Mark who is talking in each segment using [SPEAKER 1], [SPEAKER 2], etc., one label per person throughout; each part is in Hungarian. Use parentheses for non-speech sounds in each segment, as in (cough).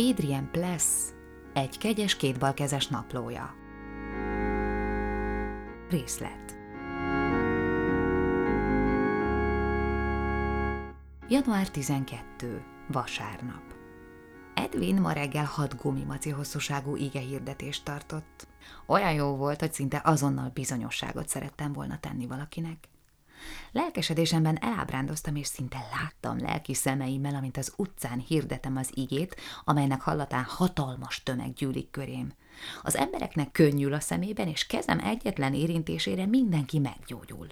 [SPEAKER 1] Adrian Pless, egy kegyes kétbalkezes naplója. Részlet Január 12. Vasárnap. Edwin ma reggel hat gumimaci hosszúságú ige hirdetést tartott. Olyan jó volt, hogy szinte azonnal bizonyosságot szerettem volna tenni valakinek. Lelkesedésemben elábrándoztam, és szinte láttam lelki szemeimmel, amint az utcán hirdetem az igét, amelynek hallatán hatalmas tömeg gyűlik körém. Az embereknek könnyül a szemében, és kezem egyetlen érintésére mindenki meggyógyul.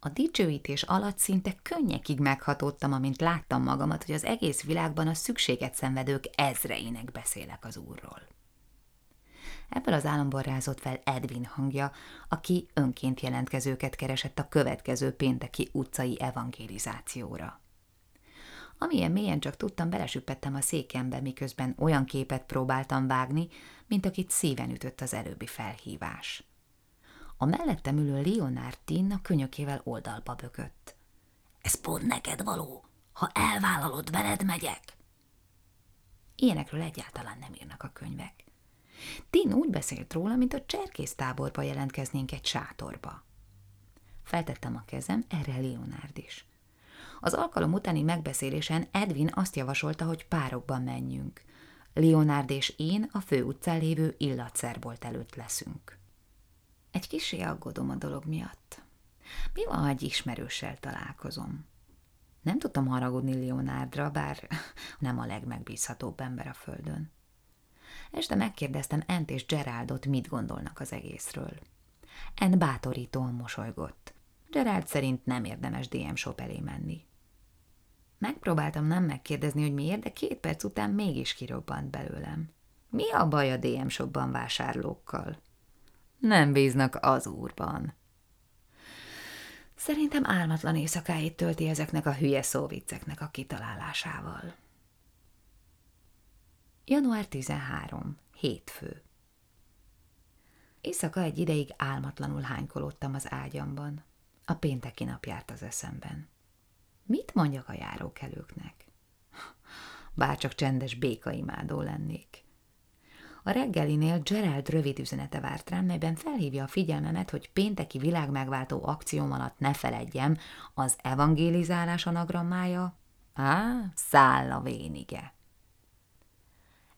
[SPEAKER 1] A dicsőítés alatt szinte könnyekig meghatódtam, amint láttam magamat, hogy az egész világban a szükséget szenvedők ezreinek beszélek az Úrról. Ebből az államból rázott fel Edwin hangja, aki önként jelentkezőket keresett a következő pénteki utcai evangélizációra. Amilyen mélyen csak tudtam, belesüppettem a székembe, miközben olyan képet próbáltam vágni, mint akit szíven ütött az előbbi felhívás. A mellettem ülő Leonard Tin a könyökével oldalba bökött. – Ez pont neked való. Ha elvállalod, veled megyek. Ilyenekről egyáltalán nem írnak a könyvek. Tin úgy beszélt róla, mint a cserkésztáborba jelentkeznénk egy sátorba. Feltettem a kezem, erre Leonard is. Az alkalom utáni megbeszélésen Edwin azt javasolta, hogy párokban menjünk. Leonard és én a fő utcán lévő illatszerbolt előtt leszünk. Egy kisé aggódom a dolog miatt. Mi van, ha egy ismerőssel találkozom? Nem tudtam haragudni Leonardra, bár (laughs) nem a legmegbízhatóbb ember a földön. Este megkérdeztem Ent és Geraldot, mit gondolnak az egészről. En bátorítóan mosolygott. Gerald szerint nem érdemes DM shop elé menni. Megpróbáltam nem megkérdezni, hogy miért, de két perc után mégis kirobbant belőlem. Mi a baj a DM shopban vásárlókkal? Nem bíznak az úrban. Szerintem álmatlan éjszakáit tölti ezeknek a hülye szóvicceknek a kitalálásával. Január 13. Hétfő. Éjszaka egy ideig álmatlanul hánykolódtam az ágyamban. A pénteki nap járt az eszemben. Mit mondjak a járókelőknek? Bárcsak csendes békaimádó lennék. A reggelinél Gerald rövid üzenete várt rám, melyben felhívja a figyelmemet, hogy pénteki világmegváltó akcióm alatt ne feledjem, az evangélizálás anagrammája, á, száll a vénige.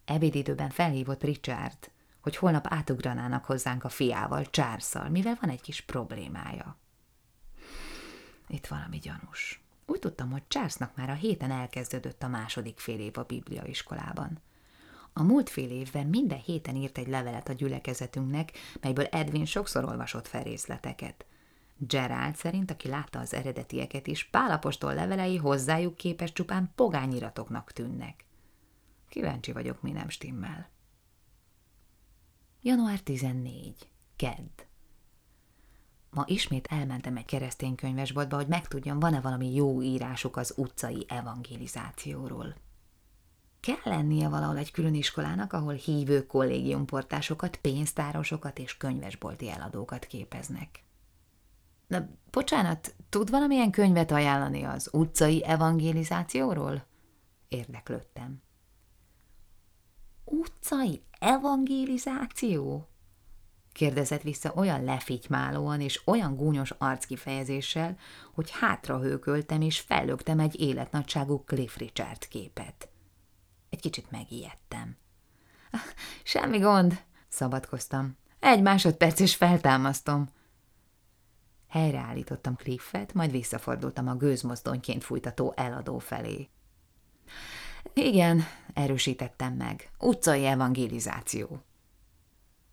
[SPEAKER 1] Ebédidőben felhívott Richard, hogy holnap átugranának hozzánk a fiával, Charles-szal, mivel van egy kis problémája. Itt valami gyanús. Úgy tudtam, hogy Charlesnak már a héten elkezdődött a második fél év a bibliaiskolában. A múlt fél évben minden héten írt egy levelet a gyülekezetünknek, melyből Edwin sokszor olvasott fel részleteket. Gerald szerint, aki látta az eredetieket is, Pálapostól levelei hozzájuk képes csupán pogányiratoknak tűnnek. Kíváncsi vagyok, mi nem stimmel. Január 14. Kedd. Ma ismét elmentem egy keresztény könyvesboltba, hogy megtudjam, van-e valami jó írásuk az utcai evangelizációról. Kell lennie valahol egy külön iskolának, ahol hívő kollégiumportásokat, pénztárosokat és könyvesbolti eladókat képeznek. Na, bocsánat, tud valamilyen könyvet ajánlani az utcai evangelizációról? Érdeklődtem. Utcai evangelizáció? kérdezett vissza olyan lefitymálóan és olyan gúnyos arckifejezéssel, hogy hátrahőköltem és fellögtem egy életnagyságú Cliff Richard képet. Egy kicsit megijedtem. (laughs) Semmi gond, szabadkoztam. Egy másodperc és feltámasztom. Helyreállítottam Cliffet, majd visszafordultam a gőzmozdonyként fújtató eladó felé. Igen, erősítettem meg. Utcai evangelizáció.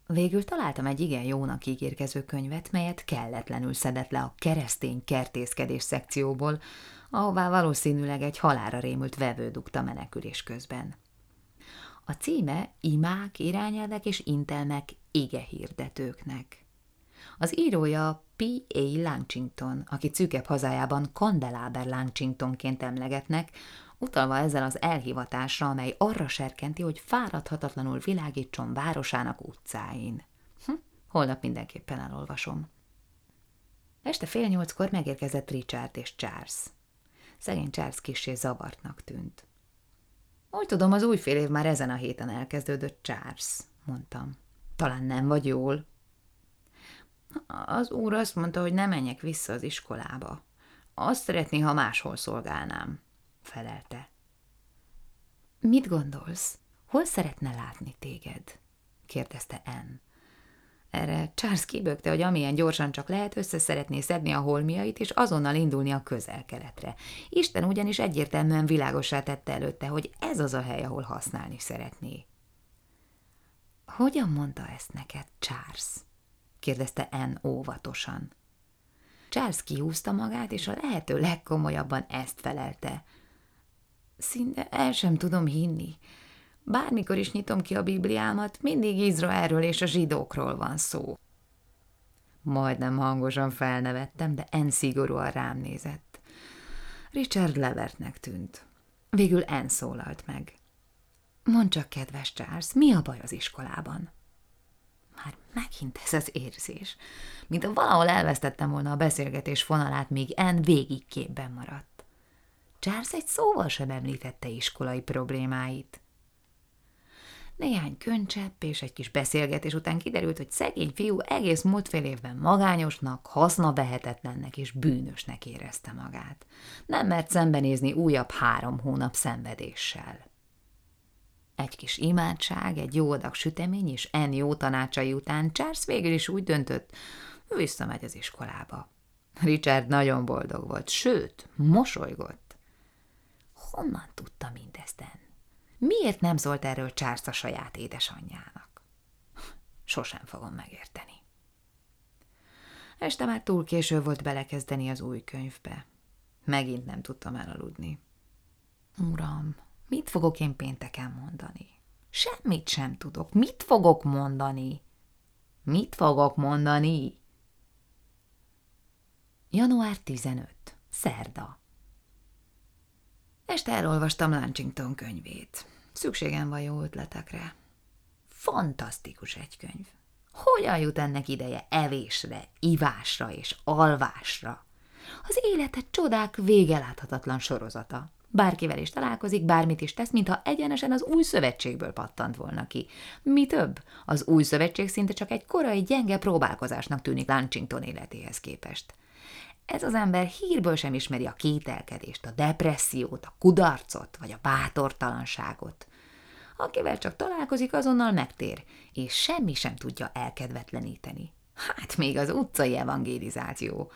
[SPEAKER 1] Végül találtam egy igen jónak ígérkező könyvet, melyet kelletlenül szedett le a keresztény kertészkedés szekcióból, ahová valószínűleg egy halára rémült vevő dugta menekülés közben. A címe Imák, irányelvek és intelmek ige hirdetőknek. Az írója P.A. Lancington, aki szűkebb hazájában Candelabra Lancingtonként emlegetnek, utalva ezzel az elhivatásra, amely arra serkenti, hogy fáradhatatlanul világítson városának utcáin. Hm, holnap mindenképpen elolvasom. Este fél nyolckor megérkezett Richard és Charles. Szegény Charles kissé zavartnak tűnt. Úgy tudom, az új fél év már ezen a héten elkezdődött, Charles, mondtam. Talán nem vagy jól. Az úr azt mondta, hogy nem menjek vissza az iskolába. Azt szeretné, ha máshol szolgálnám, felelte. Mit gondolsz? Hol szeretne látni téged? kérdezte Anne. Erre Charles kibökte, hogy amilyen gyorsan csak lehet, össze szeretné szedni a holmiait, és azonnal indulni a közel-keletre. Isten ugyanis egyértelműen világosá tette előtte, hogy ez az a hely, ahol használni szeretné. Hogyan mondta ezt neked, Charles? kérdezte Anne óvatosan. Charles kihúzta magát, és a lehető legkomolyabban ezt felelte. Szinte el sem tudom hinni. Bármikor is nyitom ki a Bibliámat, mindig Izraelről és a zsidókról van szó. Majdnem hangosan felnevettem, de En szigorúan rám nézett. Richard levertnek tűnt. Végül En szólalt meg. Mondd csak, kedves Charles, mi a baj az iskolában? Már megint ez az érzés, mint ha valahol elvesztettem volna a beszélgetés fonalát, míg En végig képben maradt. Charles egy szóval sem említette iskolai problémáit. Néhány köncsepp és egy kis beszélgetés után kiderült, hogy szegény fiú egész múlt fél évben magányosnak, vehetetlennek és bűnösnek érezte magát. Nem mert szembenézni újabb három hónap szenvedéssel. Egy kis imádság, egy jó adag sütemény és en jó tanácsai után Charles végül is úgy döntött, visszamegy az iskolába. Richard nagyon boldog volt, sőt, mosolygott. Honnan tudta mindezt en? Miért nem szólt erről Charles a saját édesanyjának? (laughs) Sosem fogom megérteni. Este már túl késő volt belekezdeni az új könyvbe. Megint nem tudtam elaludni. Uram, mit fogok én pénteken mondani? Semmit sem tudok. Mit fogok mondani? Mit fogok mondani? Január 15. Szerda. Este elolvastam Lunchington könyvét. Szükségem van jó ötletekre. Fantasztikus egy könyv. Hogyan jut ennek ideje evésre, ivásra és alvásra? Az életet csodák végeláthatatlan sorozata. Bárkivel is találkozik, bármit is tesz, mintha egyenesen az új szövetségből pattant volna ki. Mi több, az új szövetség szinte csak egy korai gyenge próbálkozásnak tűnik Lunchington életéhez képest. Ez az ember hírből sem ismeri a kételkedést, a depressziót, a kudarcot vagy a bátortalanságot. Akivel csak találkozik, azonnal megtér, és semmi sem tudja elkedvetleníteni. Hát még az utcai evangélizáció.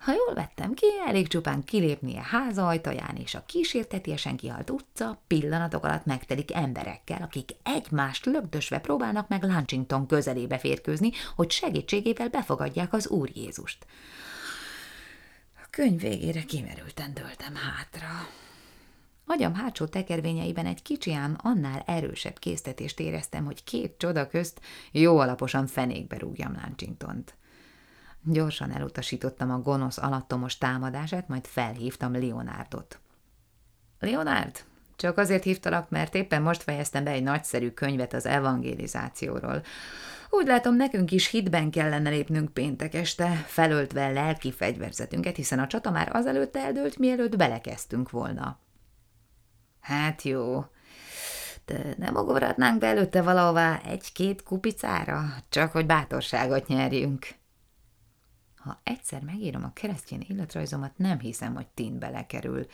[SPEAKER 1] Ha jól vettem ki, elég csupán kilépnie háza ajtaján, és a kísértetiesen kihalt utca pillanatok alatt megtelik emberekkel, akik egymást lögdösve próbálnak meg Lunchington közelébe férkőzni, hogy segítségével befogadják az Úr Jézust könyv végére kimerülten döltem hátra. Agyam hátsó tekervényeiben egy kicsi ám annál erősebb késztetést éreztem, hogy két csoda közt jó alaposan fenékbe rúgjam Láncsintont. Gyorsan elutasítottam a gonosz alattomos támadását, majd felhívtam Leonardot. Leonard, csak azért hívtalak, mert éppen most fejeztem be egy nagyszerű könyvet az evangélizációról. Úgy látom, nekünk is hitben kellene lépnünk péntek este, felöltve lelki fegyverzetünket, hiszen a csata már azelőtt eldőlt, mielőtt belekezdtünk volna. Hát jó, de nem ugorhatnánk be előtte valahová egy-két kupicára, csak hogy bátorságot nyerjünk. Ha egyszer megírom a keresztény életrajzomat, nem hiszem, hogy tin belekerül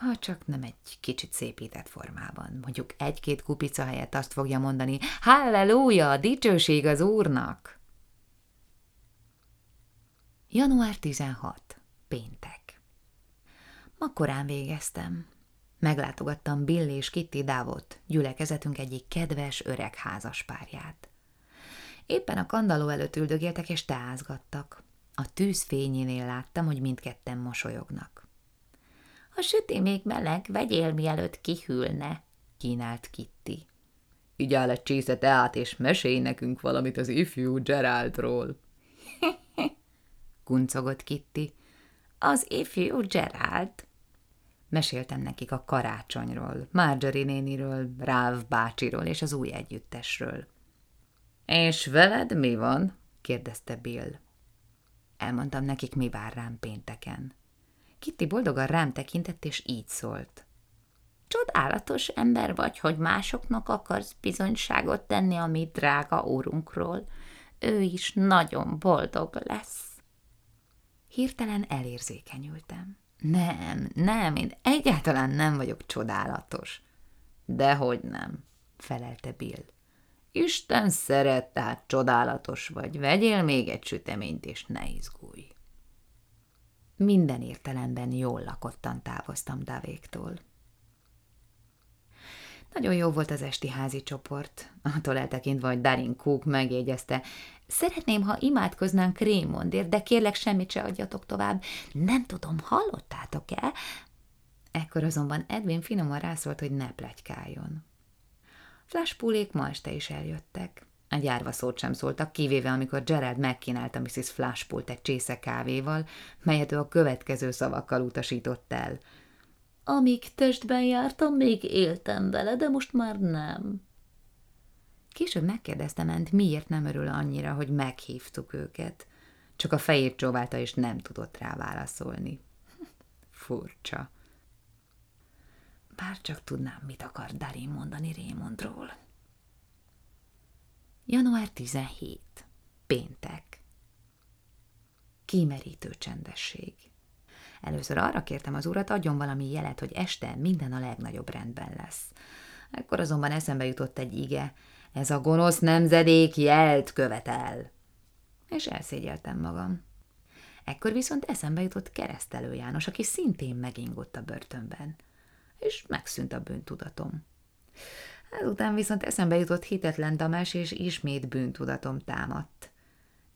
[SPEAKER 1] ha csak nem egy kicsit szépített formában. Mondjuk egy-két kupica helyett azt fogja mondani, Halleluja, dicsőség az Úrnak! Január 16. Péntek. Ma korán végeztem. Meglátogattam Bill és Kitty Davot, gyülekezetünk egyik kedves öreg házaspárját. Éppen a kandaló előtt üldögéltek és teázgattak. A tűz fényénél láttam, hogy mindketten mosolyognak. A süti még meleg, vegyél mielőtt kihűlne, kínált Kitty. áll egy csésze teát, és mesélj nekünk valamit az ifjú Geraldról. (laughs) kuncogott Kitty. Az ifjú Gerald? Meséltem nekik a karácsonyról, Marjorie néniről, Ráv bácsiról és az új együttesről. És veled mi van? kérdezte Bill. Elmondtam nekik, mi vár rám pénteken. Kitty boldogan rám tekintett, és így szólt.
[SPEAKER 2] Csodálatos ember vagy, hogy másoknak akarsz bizonyságot tenni a mi drága úrunkról. Ő is nagyon boldog lesz.
[SPEAKER 1] Hirtelen elérzékenyültem. Nem, nem, én egyáltalán nem vagyok csodálatos. Dehogy nem, felelte Bill. Isten szeret, tehát csodálatos vagy. Vegyél még egy süteményt, és ne izgulj. Minden értelemben jól lakottan távoztam Davéktól. Nagyon jó volt az esti házi csoport, attól eltekintve, hogy Darin Cook megjegyezte, Szeretném, ha imádkoznánk Rémondért, de kérlek, semmit se adjatok tovább. Nem tudom, hallottátok-e? Ekkor azonban Edwin finoman rászólt, hogy ne plegykáljon. Flashpoolék ma este is eljöttek. A gyárva szót sem szóltak, kivéve amikor Gerald megkínálta Mrs. Flashpoolt egy csésze kávéval, melyet ő a következő szavakkal utasított el.
[SPEAKER 2] Amíg testben jártam, még éltem vele, de most már nem.
[SPEAKER 1] Később megkérdeztem ment, miért nem örül annyira, hogy meghívtuk őket. Csak a fejét csóválta, és nem tudott rá válaszolni. (laughs) Furcsa. Bár csak tudnám, mit akar Darin mondani Raymondról. Január 17. Péntek. Kimerítő csendesség. Először arra kértem az urat, adjon valami jelet, hogy este minden a legnagyobb rendben lesz. Ekkor azonban eszembe jutott egy ige, ez a gonosz nemzedék jelt követel. És elszégyeltem magam. Ekkor viszont eszembe jutott keresztelő János, aki szintén megingott a börtönben. És megszűnt a bűntudatom. Ezután viszont eszembe jutott hitetlen Tamás, és ismét bűntudatom támadt.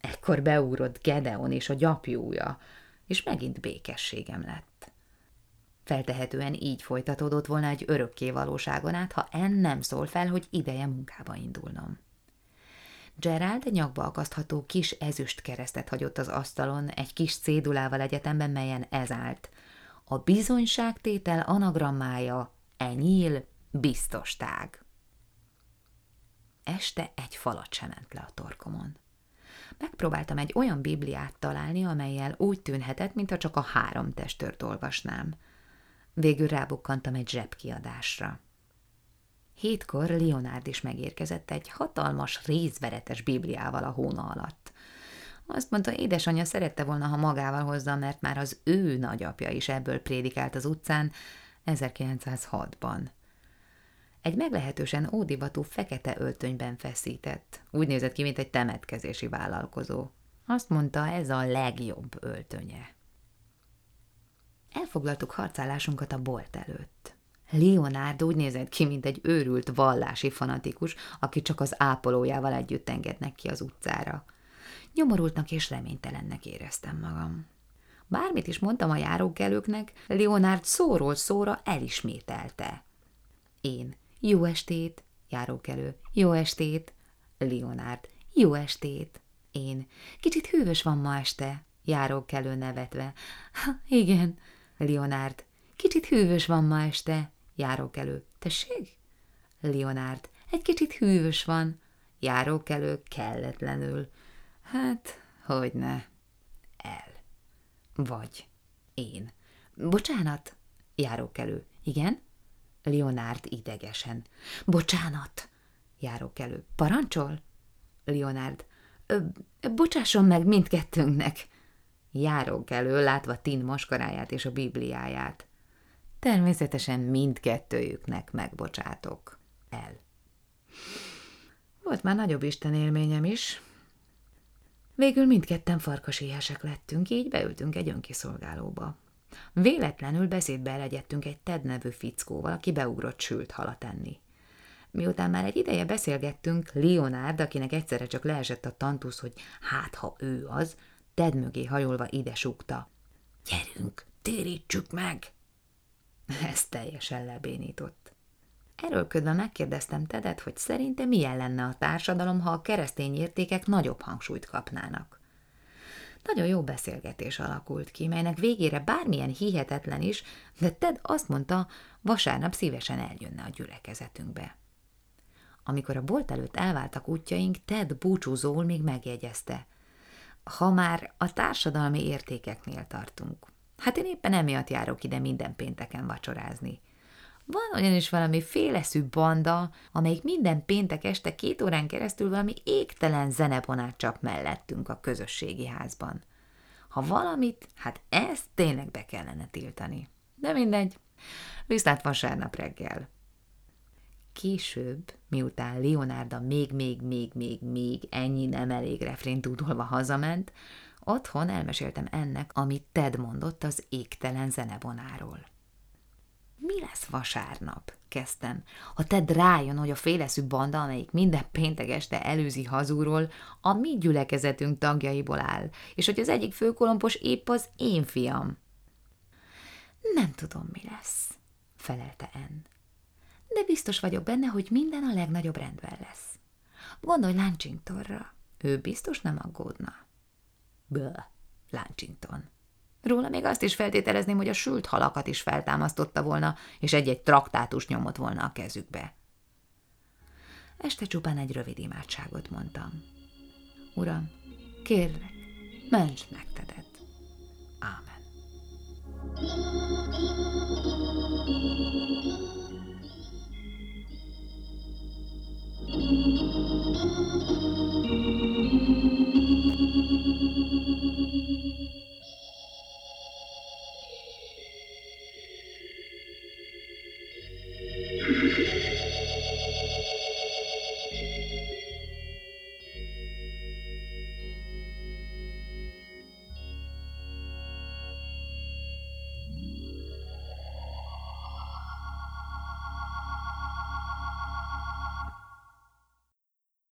[SPEAKER 1] Ekkor beúrott Gedeon és a gyapjúja, és megint békességem lett. Feltehetően így folytatódott volna egy örökké valóságon át, ha en nem szól fel, hogy ideje munkába indulnom. Gerald nyakba akasztható kis ezüst keresztet hagyott az asztalon egy kis cédulával egyetemben, melyen ez állt. A bizonyságtétel anagrammája enyíl biztos tág. Este egy falat sem ment le a torkomon. Megpróbáltam egy olyan bibliát találni, amelyel úgy tűnhetett, mintha csak a három testört olvasnám – Végül rábukkantam egy zsebkiadásra. Hétkor Leonard is megérkezett egy hatalmas, részveretes bibliával a hóna alatt. Azt mondta, édesanyja szerette volna, ha magával hozza, mert már az ő nagyapja is ebből prédikált az utcán 1906-ban. Egy meglehetősen ódivatú fekete öltönyben feszített. Úgy nézett ki, mint egy temetkezési vállalkozó. Azt mondta, ez a legjobb öltönye. Elfoglaltuk harcálásunkat a bolt előtt. Leonard úgy nézett ki, mint egy őrült vallási fanatikus, aki csak az ápolójával együtt engednek ki az utcára. Nyomorultnak és reménytelennek éreztem magam. Bármit is mondtam a járókelőknek, Leonard szóról szóra elismételte. Én, jó estét, járókelő, jó estét, Leonard, jó estét. Én, kicsit hűvös van ma este, járókelő nevetve. Ha, igen, Leonard. Kicsit hűvös van ma este. Járók elő. Tessék? Leonard. Egy kicsit hűvös van. Járók elő kelletlenül. Hát, hogy ne. El. Vagy. Én. Bocsánat. Járók elő. Igen? Leonard idegesen. Bocsánat. Járók elő. Parancsol? Leonard. Bocsásson meg mindkettőnknek járok elő, látva Tin maskaráját és a Bibliáját. Természetesen mindkettőjüknek megbocsátok. El. Volt már nagyobb Isten élményem is. Végül mindketten farkaséhesek lettünk, így beültünk egy önkiszolgálóba. Véletlenül beszédbe elegyedtünk egy Ted nevű fickóval, aki beugrott sült halat enni. Miután már egy ideje beszélgettünk, Leonard, akinek egyszerre csak leesett a tantusz, hogy hát ha ő az, Ted mögé hajolva ide súgta. Gyerünk, térítsük meg! Ez teljesen lebénított. Erőlködve megkérdeztem Tedet, hogy szerinte milyen lenne a társadalom, ha a keresztény értékek nagyobb hangsúlyt kapnának. Nagyon jó beszélgetés alakult ki, melynek végére bármilyen hihetetlen is, de Ted azt mondta, vasárnap szívesen eljönne a gyülekezetünkbe. Amikor a bolt előtt elváltak útjaink, Ted búcsúzól még megjegyezte ha már a társadalmi értékeknél tartunk. Hát én éppen emiatt járok ide minden pénteken vacsorázni. Van olyan is valami féleszű banda, amelyik minden péntek este két órán keresztül valami égtelen zenebonát csap mellettünk a közösségi házban. Ha valamit, hát ezt tényleg be kellene tiltani. De mindegy. Viszlát vasárnap reggel. Később, miután Leonarda még, még, még, még, még ennyi nem elég refrén tudolva hazament, otthon elmeséltem ennek, amit Ted mondott az égtelen zenebonáról. Mi lesz vasárnap? kezdtem. Ha Ted rájön, hogy a féleszű banda, amelyik minden péntek este előzi hazúról, a mi gyülekezetünk tagjaiból áll, és hogy az egyik főkolompos épp az én fiam. Nem tudom, mi lesz, felelte En. De biztos vagyok benne, hogy minden a legnagyobb rendben lesz. Gondolj Láncsingtonra. Ő biztos nem aggódna. Böh, Láncsington. Róla még azt is feltételezném, hogy a sült halakat is feltámasztotta volna, és egy-egy traktátus nyomott volna a kezükbe. Este csupán egy rövid imádságot mondtam. Uram, kérlek, ments meg tedet. Ámen.